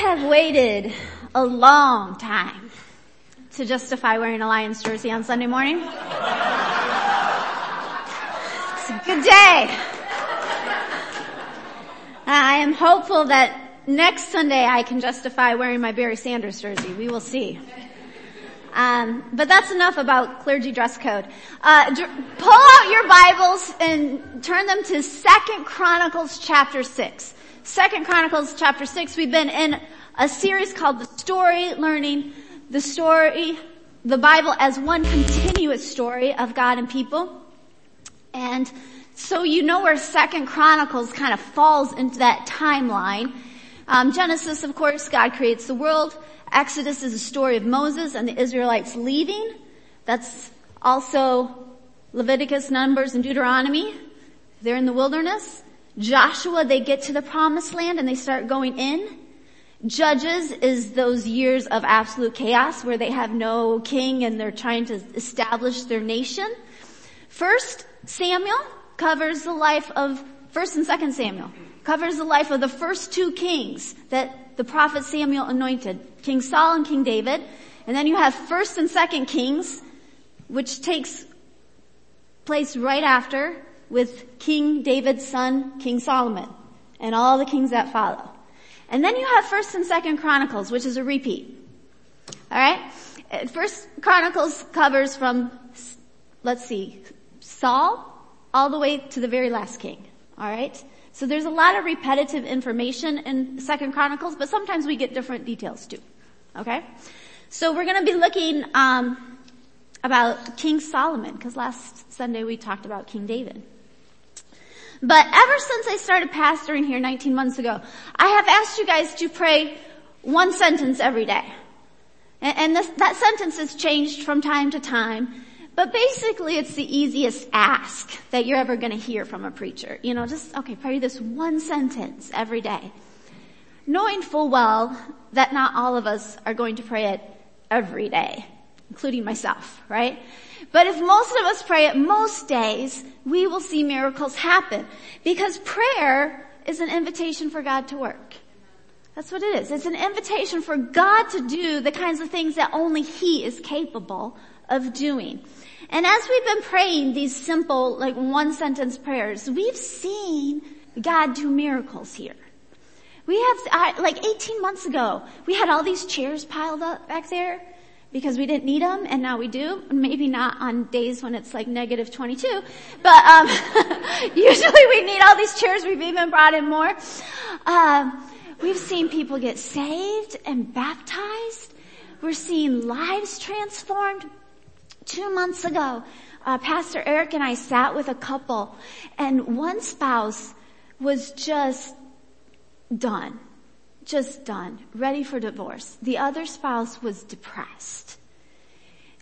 have waited a long time to justify wearing a Lions jersey on Sunday morning. It's a good day. I am hopeful that next Sunday I can justify wearing my Barry Sanders jersey. We will see. Um, but that's enough about clergy dress code. Uh, dr- pull out your Bibles and turn them to Second Chronicles chapter six. Second Chronicles chapter six. We've been in a series called the story, learning the story, the Bible as one continuous story of God and people. And so you know where Second Chronicles kind of falls into that timeline. Um, Genesis, of course, God creates the world. Exodus is a story of Moses and the Israelites leaving. That's also Leviticus, Numbers, and Deuteronomy. They're in the wilderness. Joshua, they get to the promised land and they start going in. Judges is those years of absolute chaos where they have no king and they're trying to establish their nation. First Samuel covers the life of, first and second Samuel covers the life of the first two kings that the prophet Samuel anointed, King Saul and King David. And then you have first and second kings, which takes place right after with King David's son, King Solomon, and all the kings that follow. And then you have first and second chronicles, which is a repeat. Alright? First chronicles covers from, let's see, Saul all the way to the very last king. Alright? So there's a lot of repetitive information in Second Chronicles, but sometimes we get different details too. Okay? So we're gonna be looking, um, about King Solomon, because last Sunday we talked about King David. But ever since I started pastoring here 19 months ago, I have asked you guys to pray one sentence every day. And, this, that sentence has changed from time to time. But basically it's the easiest ask that you're ever gonna hear from a preacher. You know, just, okay, pray this one sentence every day. Knowing full well that not all of us are going to pray it every day, including myself, right? But if most of us pray it most days, we will see miracles happen. Because prayer is an invitation for God to work. That's what it is. It's an invitation for God to do the kinds of things that only He is capable of doing. And as we've been praying these simple, like one sentence prayers, we've seen God do miracles here. We have, like 18 months ago, we had all these chairs piled up back there because we didn't need them and now we do. Maybe not on days when it's like negative 22, but um, usually we need all these chairs. We've even brought in more. Um, we've seen people get saved and baptized. We're seeing lives transformed. Two months ago, uh, Pastor Eric and I sat with a couple and one spouse was just done just done, ready for divorce. The other spouse was depressed.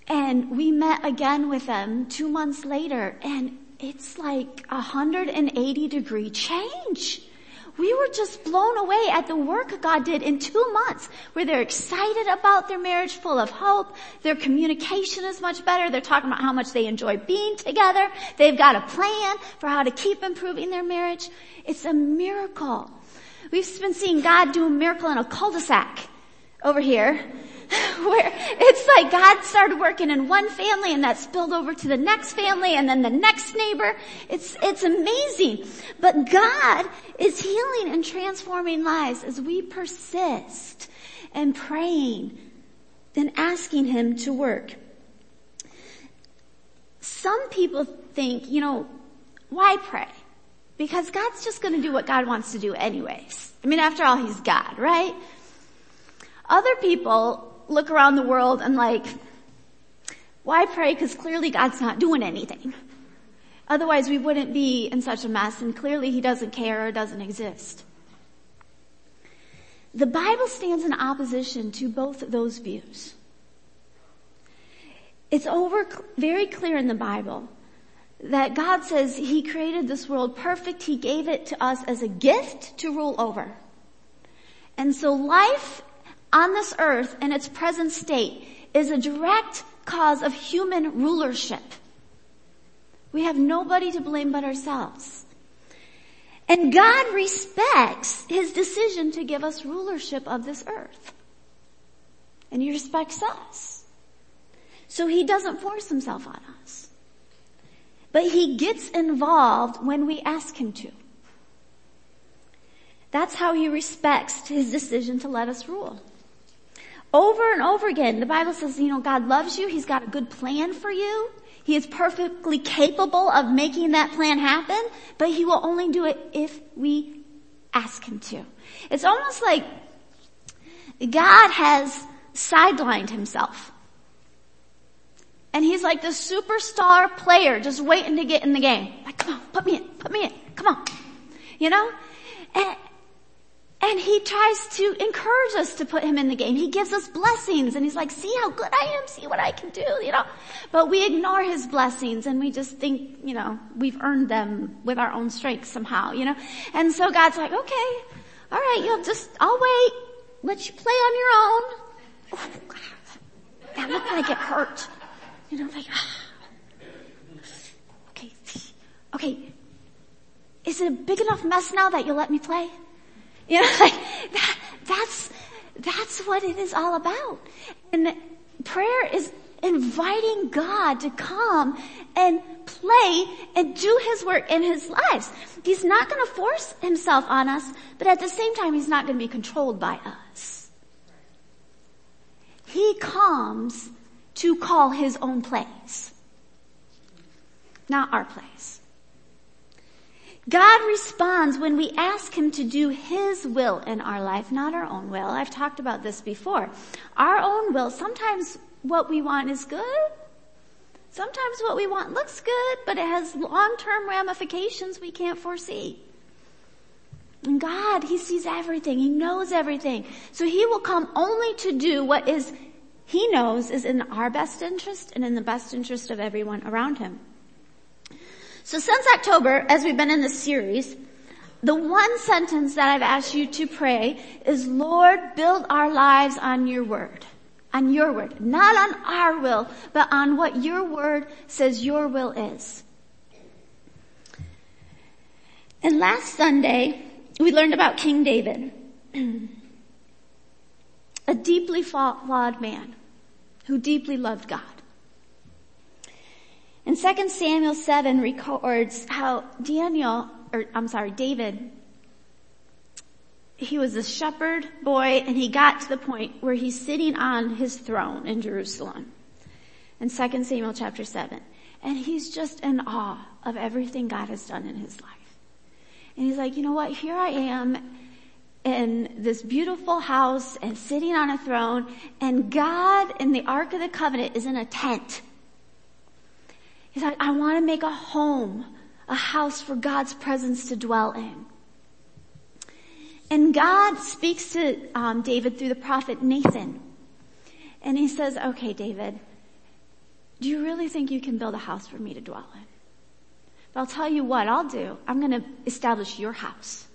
And we met again with them two months later and it's like a 180 degree change. We were just blown away at the work God did in two months where they're excited about their marriage, full of hope. Their communication is much better. They're talking about how much they enjoy being together. They've got a plan for how to keep improving their marriage. It's a miracle. We've been seeing God do a miracle in a cul-de-sac over here where it's like God started working in one family and that spilled over to the next family and then the next neighbor. It's, it's amazing. But God is healing and transforming lives as we persist and praying and asking Him to work. Some people think, you know, why pray? Because God's just gonna do what God wants to do anyways. I mean, after all, He's God, right? Other people look around the world and like, why pray? Because clearly God's not doing anything. Otherwise we wouldn't be in such a mess and clearly He doesn't care or doesn't exist. The Bible stands in opposition to both those views. It's over, very clear in the Bible that God says He created this world perfect. He gave it to us as a gift to rule over. And so life on this earth in its present state is a direct cause of human rulership. We have nobody to blame but ourselves. And God respects his decision to give us rulership of this earth. And he respects us. So he doesn't force himself on us. But he gets involved when we ask him to. That's how he respects his decision to let us rule. Over and over again, the Bible says, you know, God loves you. He's got a good plan for you. He is perfectly capable of making that plan happen, but he will only do it if we ask him to. It's almost like God has sidelined himself. And he's like the superstar player just waiting to get in the game. Like, come on, put me in, put me in, come on. You know? And, and he tries to encourage us to put him in the game. He gives us blessings and he's like, see how good I am, see what I can do, you know. But we ignore his blessings and we just think, you know, we've earned them with our own strength somehow, you know. And so God's like, okay, alright, you'll just, I'll wait, let you play on your own. That looked like it hurt. You know, like, ah. okay, okay. Is it a big enough mess now that you'll let me play? You know, like that, that's, that's what it is all about. And prayer is inviting God to come and play and do His work in His lives. He's not going to force Himself on us, but at the same time, He's not going to be controlled by us. He comes to call His own plays, not our plays. God responds when we ask Him to do His will in our life, not our own will. I've talked about this before. Our own will, sometimes what we want is good. Sometimes what we want looks good, but it has long-term ramifications we can't foresee. And God, He sees everything. He knows everything. So He will come only to do what is, He knows is in our best interest and in the best interest of everyone around Him. So since October, as we've been in this series, the one sentence that I've asked you to pray is, Lord, build our lives on your word. On your word. Not on our will, but on what your word says your will is. And last Sunday, we learned about King David. a deeply flawed man who deeply loved God. And 2 Samuel 7 records how Daniel, or I'm sorry, David, he was a shepherd boy and he got to the point where he's sitting on his throne in Jerusalem. In 2 Samuel chapter 7. And he's just in awe of everything God has done in his life. And he's like, you know what? Here I am in this beautiful house and sitting on a throne and God in the Ark of the Covenant is in a tent He's like, I want to make a home, a house for God's presence to dwell in. And God speaks to um, David through the prophet Nathan. And he says, okay, David, do you really think you can build a house for me to dwell in? But I'll tell you what I'll do. I'm going to establish your house.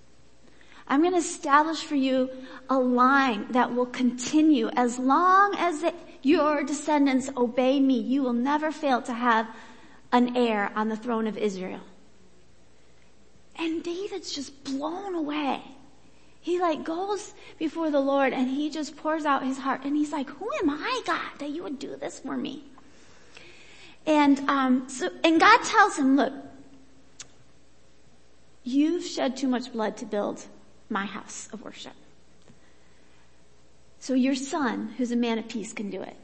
I'm going to establish for you a line that will continue as long as it, your descendants obey me. You will never fail to have an heir on the throne of Israel. And David's just blown away. He like goes before the Lord and he just pours out his heart and he's like, who am I God that you would do this for me? And, um, so, and God tells him, look, you've shed too much blood to build my house of worship. So your son, who's a man of peace, can do it.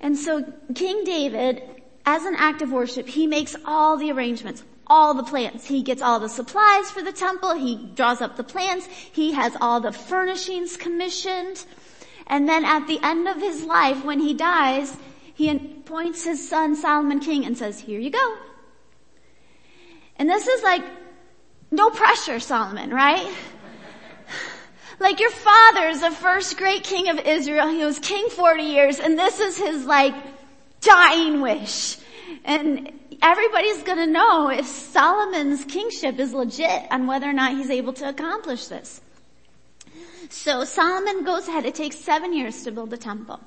And so King David as an act of worship, he makes all the arrangements, all the plans. He gets all the supplies for the temple. He draws up the plans. He has all the furnishings commissioned. And then at the end of his life, when he dies, he appoints his son Solomon king and says, here you go. And this is like, no pressure, Solomon, right? Like your father is the first great king of Israel. He was king 40 years and this is his like dying wish. And everybody's gonna know if Solomon's kingship is legit and whether or not he's able to accomplish this. So Solomon goes ahead, it takes seven years to build the temple.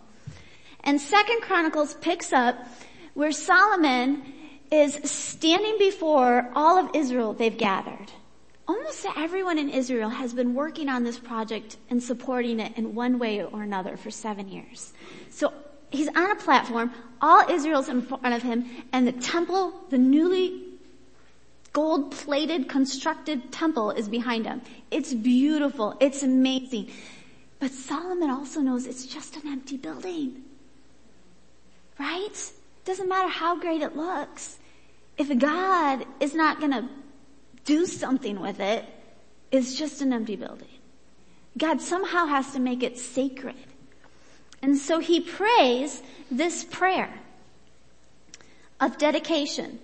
And Second Chronicles picks up where Solomon is standing before all of Israel they've gathered. Almost everyone in Israel has been working on this project and supporting it in one way or another for seven years. So he's on a platform, all Israel's in front of him, and the temple, the newly gold plated constructed temple is behind him. It's beautiful. It's amazing. But Solomon also knows it's just an empty building. Right? Doesn't matter how great it looks. If God is not gonna do something with it, it's just an empty building. God somehow has to make it sacred. And so he prays this prayer of dedication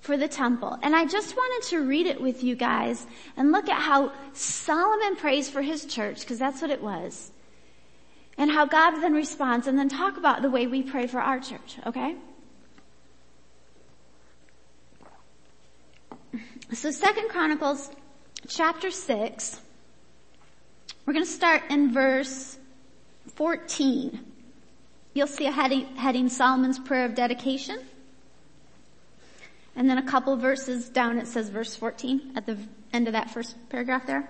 for the temple. And I just wanted to read it with you guys and look at how Solomon prays for his church, because that's what it was. And how God then responds and then talk about the way we pray for our church, okay? So Second Chronicles chapter 6, we're going to start in verse 14. You'll see a heading, heading Solomon's prayer of dedication. And then a couple verses down it says verse 14 at the end of that first paragraph there.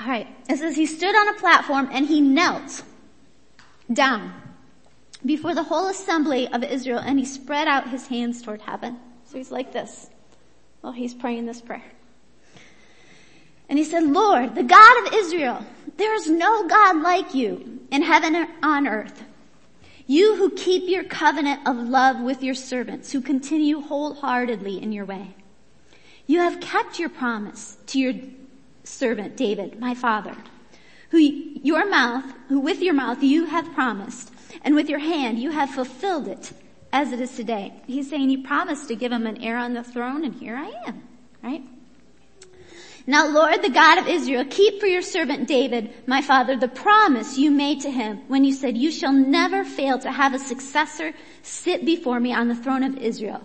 Alright, it says he stood on a platform and he knelt down before the whole assembly of Israel and he spread out his hands toward heaven. So he's like this while he's praying this prayer. And he said, Lord, the God of Israel, there is no God like you in heaven or on earth you who keep your covenant of love with your servants, who continue wholeheartedly in your way. You have kept your promise to your servant David, my father, who your mouth, who with your mouth you have promised, and with your hand you have fulfilled it as it is today. He's saying you promised to give him an heir on the throne, and here I am, right? Now Lord, the God of Israel, keep for your servant David, my father, the promise you made to him when you said, you shall never fail to have a successor sit before me on the throne of Israel.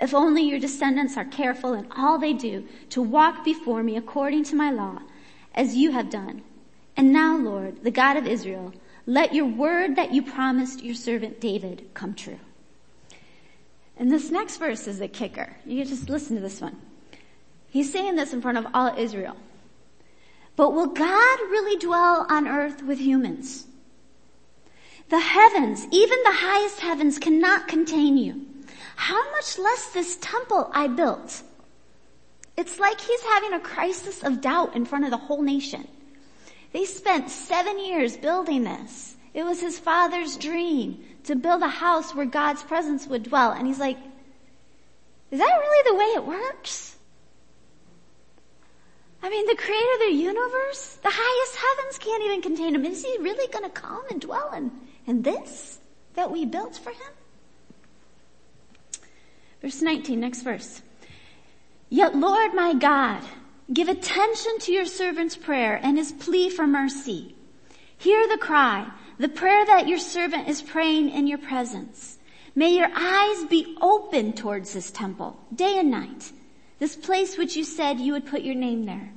If only your descendants are careful in all they do to walk before me according to my law, as you have done. And now Lord, the God of Israel, let your word that you promised your servant David come true. And this next verse is a kicker. You just listen to this one. He's saying this in front of all Israel. But will God really dwell on earth with humans? The heavens, even the highest heavens cannot contain you. How much less this temple I built? It's like he's having a crisis of doubt in front of the whole nation. They spent seven years building this. It was his father's dream to build a house where God's presence would dwell. And he's like, is that really the way it works? I mean, the creator of the universe, the highest heavens can't even contain him. Is he really going to come and dwell in, in this that we built for him? Verse 19, next verse. Yet Lord my God, give attention to your servant's prayer and his plea for mercy. Hear the cry, the prayer that your servant is praying in your presence. May your eyes be open towards this temple, day and night, this place which you said you would put your name there.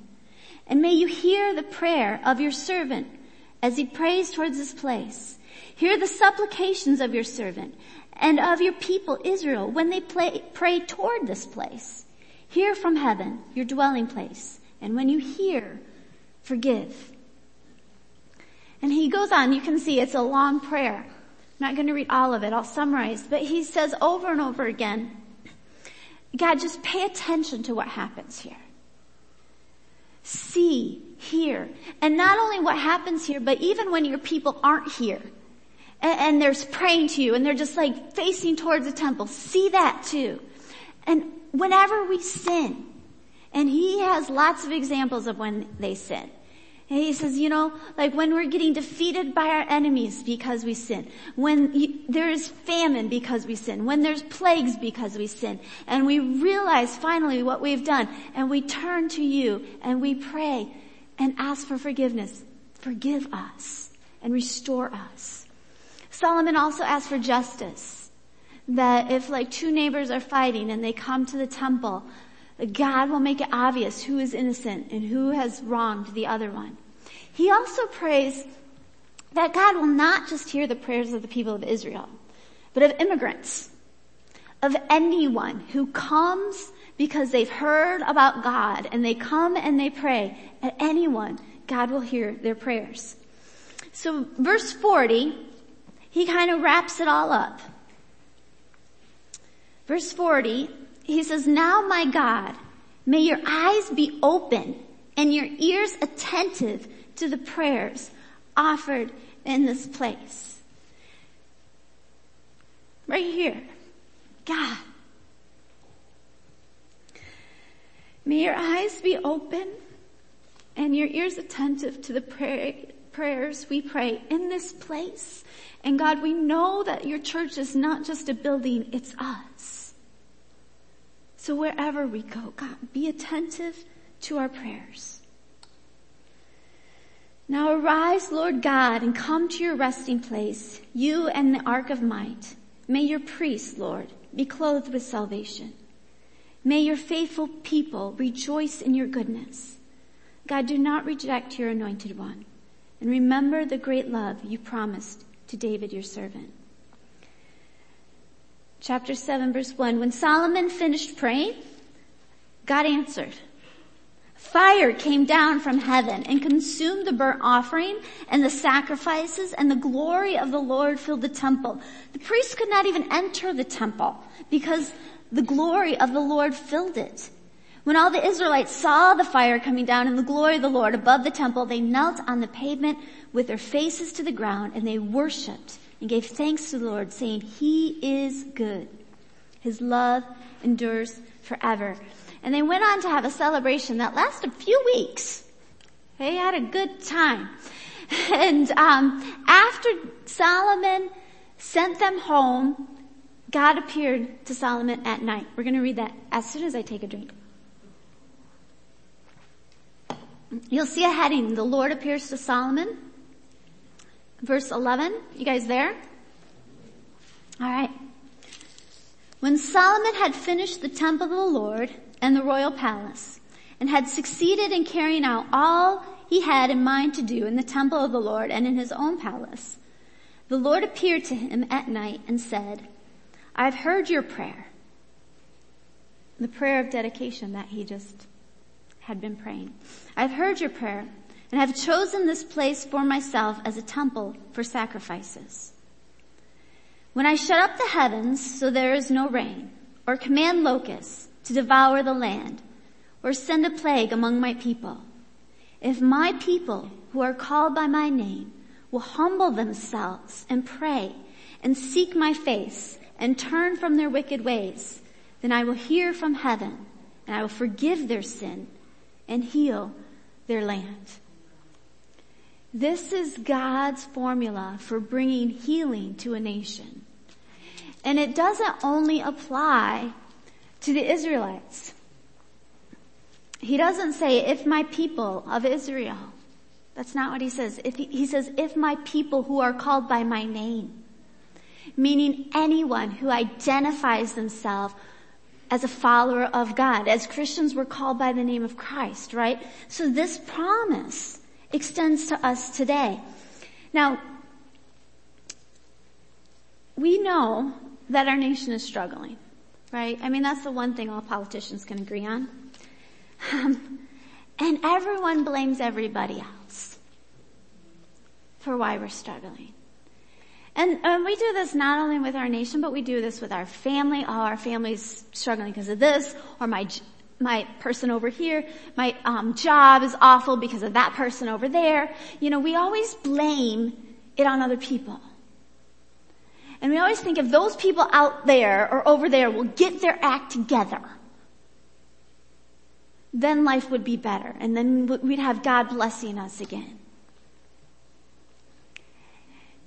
And may you hear the prayer of your servant as he prays towards this place. Hear the supplications of your servant and of your people Israel when they play, pray toward this place. Hear from heaven, your dwelling place. And when you hear, forgive. And he goes on, you can see it's a long prayer. I'm not going to read all of it, I'll summarize. But he says over and over again, God, just pay attention to what happens here see, hear. And not only what happens here, but even when your people aren't here and, and they're praying to you and they're just like facing towards the temple, see that too. And whenever we sin, and he has lots of examples of when they sin. And he says, you know, like when we're getting defeated by our enemies because we sin, when you, there is famine because we sin, when there's plagues because we sin, and we realize finally what we've done, and we turn to you and we pray and ask for forgiveness. Forgive us and restore us. Solomon also asked for justice. That if like two neighbors are fighting and they come to the temple, God will make it obvious who is innocent and who has wronged the other one. He also prays that God will not just hear the prayers of the people of Israel, but of immigrants, of anyone who comes because they've heard about God and they come and they pray at anyone, God will hear their prayers. So verse 40, he kind of wraps it all up. Verse 40, he says, now my God, may your eyes be open and your ears attentive to the prayers offered in this place. Right here. God. May your eyes be open and your ears attentive to the pray, prayers we pray in this place. And God, we know that your church is not just a building, it's us. So wherever we go, God, be attentive to our prayers. Now arise, Lord God, and come to your resting place, you and the ark of might. May your priests, Lord, be clothed with salvation. May your faithful people rejoice in your goodness. God, do not reject your anointed one. And remember the great love you promised to David your servant. Chapter 7 verse 1. When Solomon finished praying, God answered. Fire came down from heaven and consumed the burnt offering and the sacrifices and the glory of the Lord filled the temple. The priests could not even enter the temple because the glory of the Lord filled it. When all the Israelites saw the fire coming down and the glory of the Lord above the temple, they knelt on the pavement with their faces to the ground and they worshiped and gave thanks to the Lord saying, He is good. His love endures forever. And they went on to have a celebration that lasted a few weeks. They had a good time. And um, after Solomon sent them home, God appeared to Solomon at night. We're going to read that as soon as I take a drink. You'll see a heading. The Lord appears to Solomon. Verse 11. You guys there? All right. When Solomon had finished the temple of the Lord, and the royal palace and had succeeded in carrying out all he had in mind to do in the temple of the Lord and in his own palace. The Lord appeared to him at night and said, I've heard your prayer. The prayer of dedication that he just had been praying. I've heard your prayer and have chosen this place for myself as a temple for sacrifices. When I shut up the heavens so there is no rain or command locusts to devour the land or send a plague among my people. If my people who are called by my name will humble themselves and pray and seek my face and turn from their wicked ways, then I will hear from heaven and I will forgive their sin and heal their land. This is God's formula for bringing healing to a nation. And it doesn't only apply to the Israelites. He doesn't say, if my people of Israel. That's not what he says. If he, he says, if my people who are called by my name. Meaning anyone who identifies themselves as a follower of God. As Christians, we're called by the name of Christ, right? So this promise extends to us today. Now, we know that our nation is struggling right? I mean, that's the one thing all politicians can agree on. Um, and everyone blames everybody else for why we're struggling. And um, we do this not only with our nation, but we do this with our family. Oh, our family's struggling because of this, or my my person over here, my um, job is awful because of that person over there. You know, we always blame it on other people. And we always think if those people out there or over there will get their act together, then life would be better and then we'd have God blessing us again.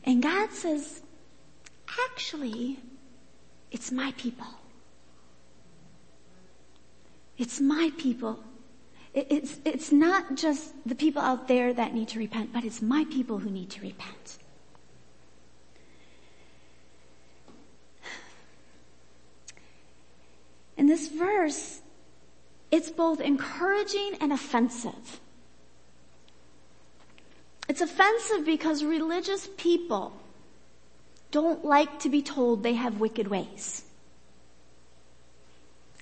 And God says, actually, it's my people. It's my people. It's, it's not just the people out there that need to repent, but it's my people who need to repent. In this verse, it's both encouraging and offensive. It's offensive because religious people don't like to be told they have wicked ways.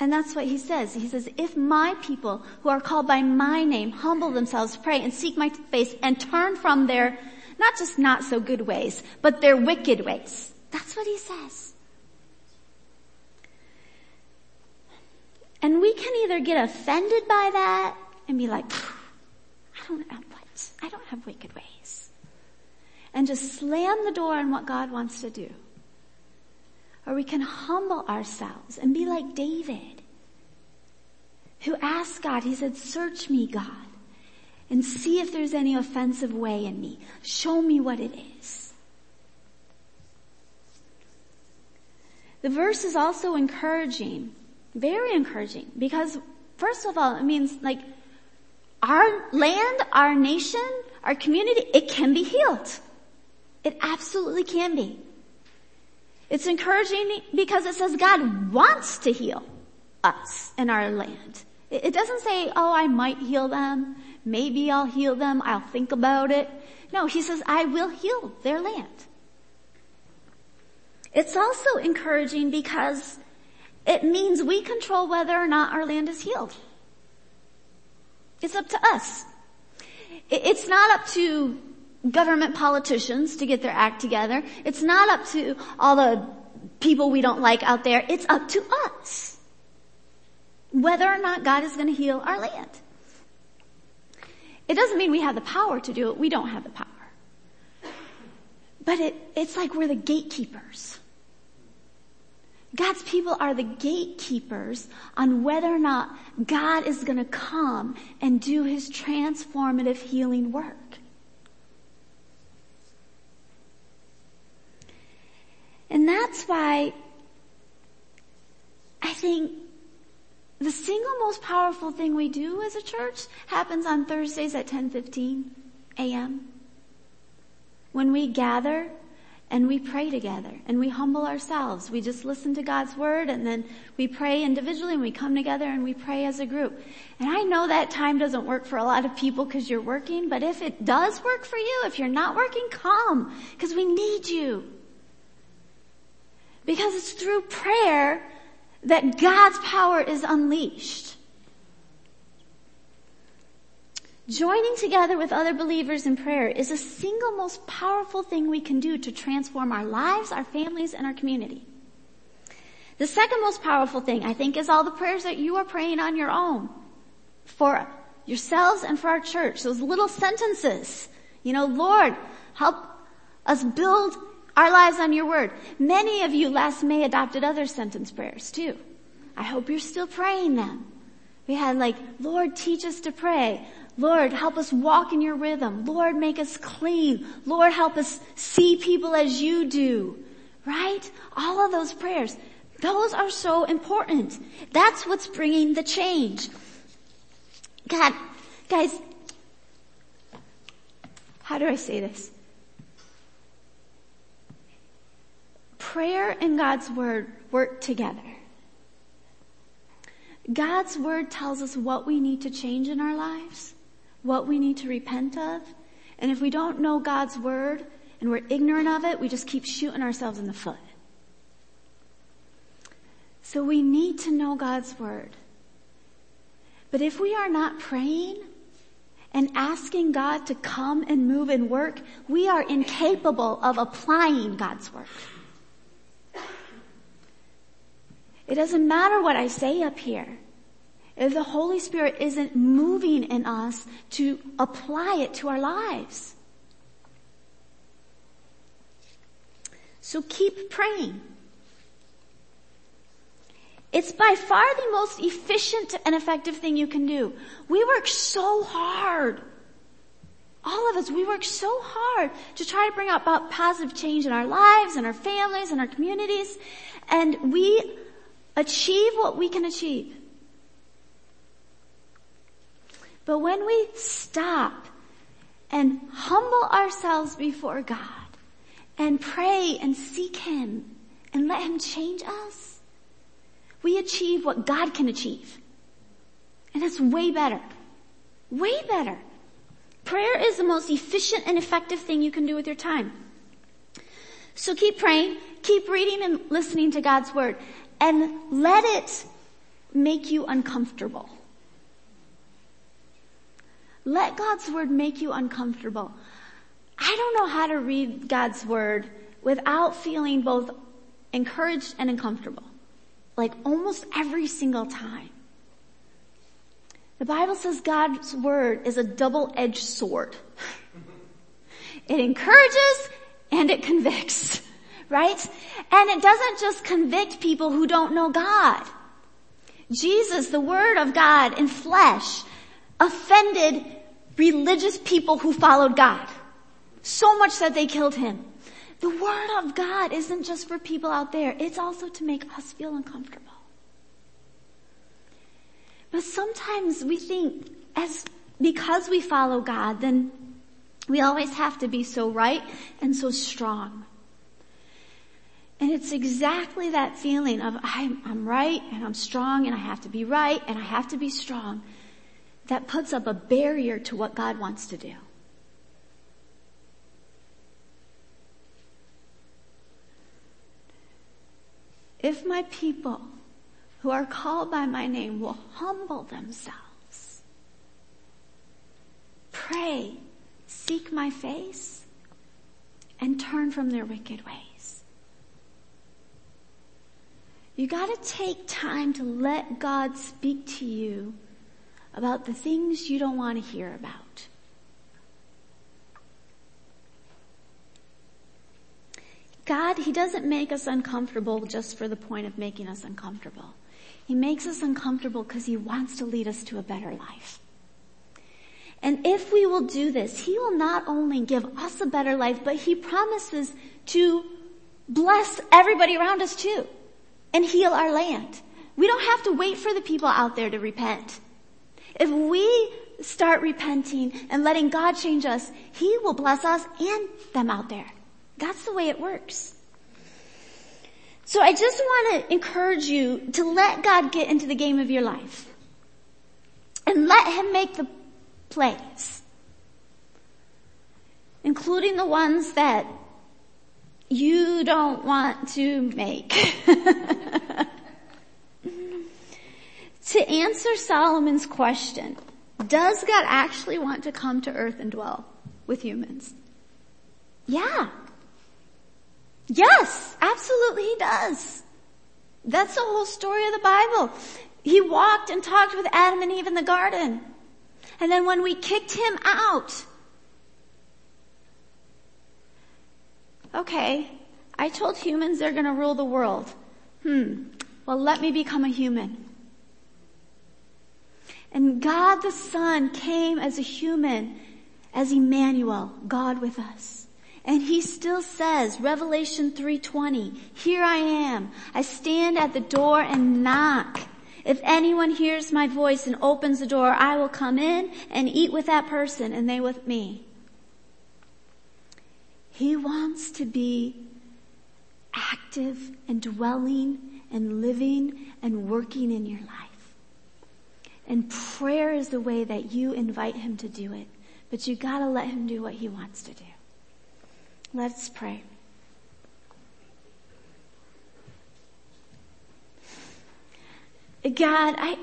And that's what he says. He says, if my people who are called by my name humble themselves, pray and seek my face and turn from their not just not so good ways, but their wicked ways. That's what he says. And we can either get offended by that and be like, I don't have what? I don't have wicked ways. And just slam the door on what God wants to do. Or we can humble ourselves and be like David, who asked God, he said, search me, God, and see if there's any offensive way in me. Show me what it is. The verse is also encouraging, very encouraging, because first of all, it means like our land, our nation, our community, it can be healed. It absolutely can be. It's encouraging because it says God wants to heal us and our land. It doesn't say, oh, I might heal them. Maybe I'll heal them. I'll think about it. No, he says, I will heal their land. It's also encouraging because it means we control whether or not our land is healed. It's up to us. It's not up to government politicians to get their act together. It's not up to all the people we don't like out there. It's up to us. Whether or not God is going to heal our land. It doesn't mean we have the power to do it. We don't have the power. But it, it's like we're the gatekeepers. God's people are the gatekeepers on whether or not God is going to come and do his transformative healing work. And that's why I think the single most powerful thing we do as a church happens on Thursdays at 10:15 a.m. When we gather and we pray together and we humble ourselves. We just listen to God's word and then we pray individually and we come together and we pray as a group. And I know that time doesn't work for a lot of people because you're working, but if it does work for you, if you're not working, come because we need you. Because it's through prayer that God's power is unleashed. Joining together with other believers in prayer is the single most powerful thing we can do to transform our lives, our families, and our community. The second most powerful thing, I think, is all the prayers that you are praying on your own for yourselves and for our church. Those little sentences. You know, Lord, help us build our lives on your word. Many of you last May adopted other sentence prayers too. I hope you're still praying them. We had like, Lord, teach us to pray. Lord, help us walk in your rhythm. Lord, make us clean. Lord, help us see people as you do. Right? All of those prayers. Those are so important. That's what's bringing the change. God, guys, how do I say this? Prayer and God's word work together. God's word tells us what we need to change in our lives what we need to repent of. And if we don't know God's word and we're ignorant of it, we just keep shooting ourselves in the foot. So we need to know God's word. But if we are not praying and asking God to come and move and work, we are incapable of applying God's word. It doesn't matter what I say up here if the Holy Spirit isn't moving in us to apply it to our lives. So keep praying. It's by far the most efficient and effective thing you can do. We work so hard. All of us, we work so hard to try to bring about positive change in our lives and our families and our communities. And we achieve what we can achieve But when we stop and humble ourselves before God and pray and seek Him and let Him change us, we achieve what God can achieve. And that's way better. Way better. Prayer is the most efficient and effective thing you can do with your time. So keep praying, keep reading and listening to God's Word, and let it make you uncomfortable. Let God's word make you uncomfortable. I don't know how to read God's word without feeling both encouraged and uncomfortable. Like almost every single time. The Bible says God's word is a double-edged sword. It encourages and it convicts, right? And it doesn't just convict people who don't know God. Jesus, the word of God in flesh, offended religious people who followed God. So much that they killed him. The word of God isn't just for people out there, it's also to make us feel uncomfortable. But sometimes we think as, because we follow God, then we always have to be so right and so strong. And it's exactly that feeling of I'm, I'm right and I'm strong and I have to be right and I have to be strong that puts up a barrier to what God wants to do. If my people who are called by my name will humble themselves, pray, seek my face, and turn from their wicked ways. You gotta take time to let God speak to you about the things you don't want to hear about. God, He doesn't make us uncomfortable just for the point of making us uncomfortable. He makes us uncomfortable because He wants to lead us to a better life. And if we will do this, He will not only give us a better life, but He promises to bless everybody around us too and heal our land. We don't have to wait for the people out there to repent. If we start repenting and letting God change us, He will bless us and them out there. That's the way it works. So I just want to encourage you to let God get into the game of your life. And let Him make the plays. Including the ones that you don't want to make. to answer Solomon's question, does God actually want to come to earth and dwell with humans? Yeah. Yes, absolutely he does. That's the whole story of the Bible. He walked and talked with Adam and Eve in the garden. And then when we kicked him out, okay, I told humans they're gonna rule the world. Hmm, well let me become a human. And God the Son came as a human, as Emmanuel, God with us. And he still says, Revelation 3.20, here I am. I stand at the door and knock. If anyone hears my voice and opens the door, I will come in and eat with that person and they with me. He wants to be active and dwelling and living and working in your life. And prayer is the way that you invite him to do it. But you gotta let him do what he wants to do. Let's pray. God, I,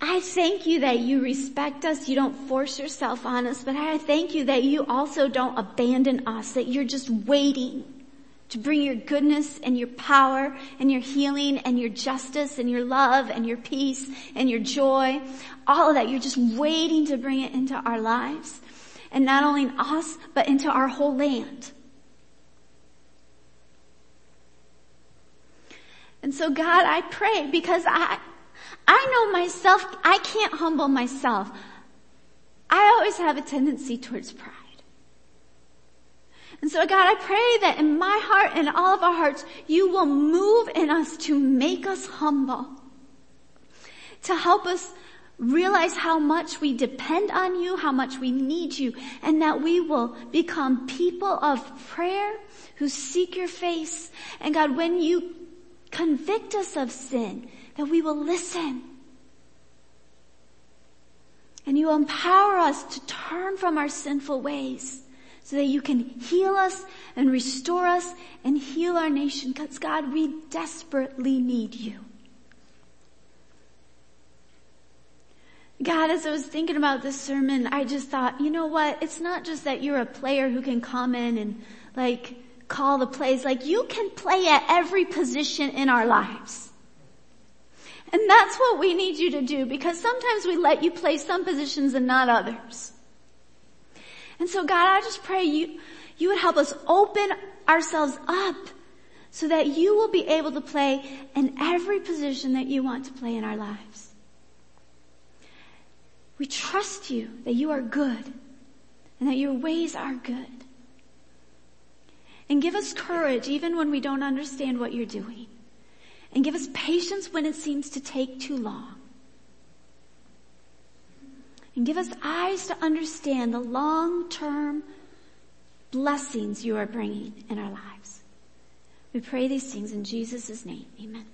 I thank you that you respect us. You don't force yourself on us, but I thank you that you also don't abandon us, that you're just waiting to bring your goodness and your power and your healing and your justice and your love and your peace and your joy. All of that. You're just waiting to bring it into our lives. And not only in us, but into our whole land. And so God, I pray because I, I know myself, I can't humble myself. I always have a tendency towards pride. And so God, I pray that in my heart and all of our hearts, you will move in us to make us humble. To help us realize how much we depend on you, how much we need you, and that we will become people of prayer who seek your face. And God, when you convict us of sin, that we will listen. And you empower us to turn from our sinful ways so that you can heal us and restore us and heal our nation because God, we desperately need you. God, as I was thinking about this sermon, I just thought, you know what? It's not just that you're a player who can come in and like call the plays. Like you can play at every position in our lives. And that's what we need you to do because sometimes we let you play some positions and not others. And so God, I just pray you, you would help us open ourselves up so that you will be able to play in every position that you want to play in our lives. We trust you that you are good and that your ways are good. And give us courage even when we don't understand what you're doing. And give us patience when it seems to take too long. And give us eyes to understand the long-term blessings you are bringing in our lives. We pray these things in Jesus' name. Amen.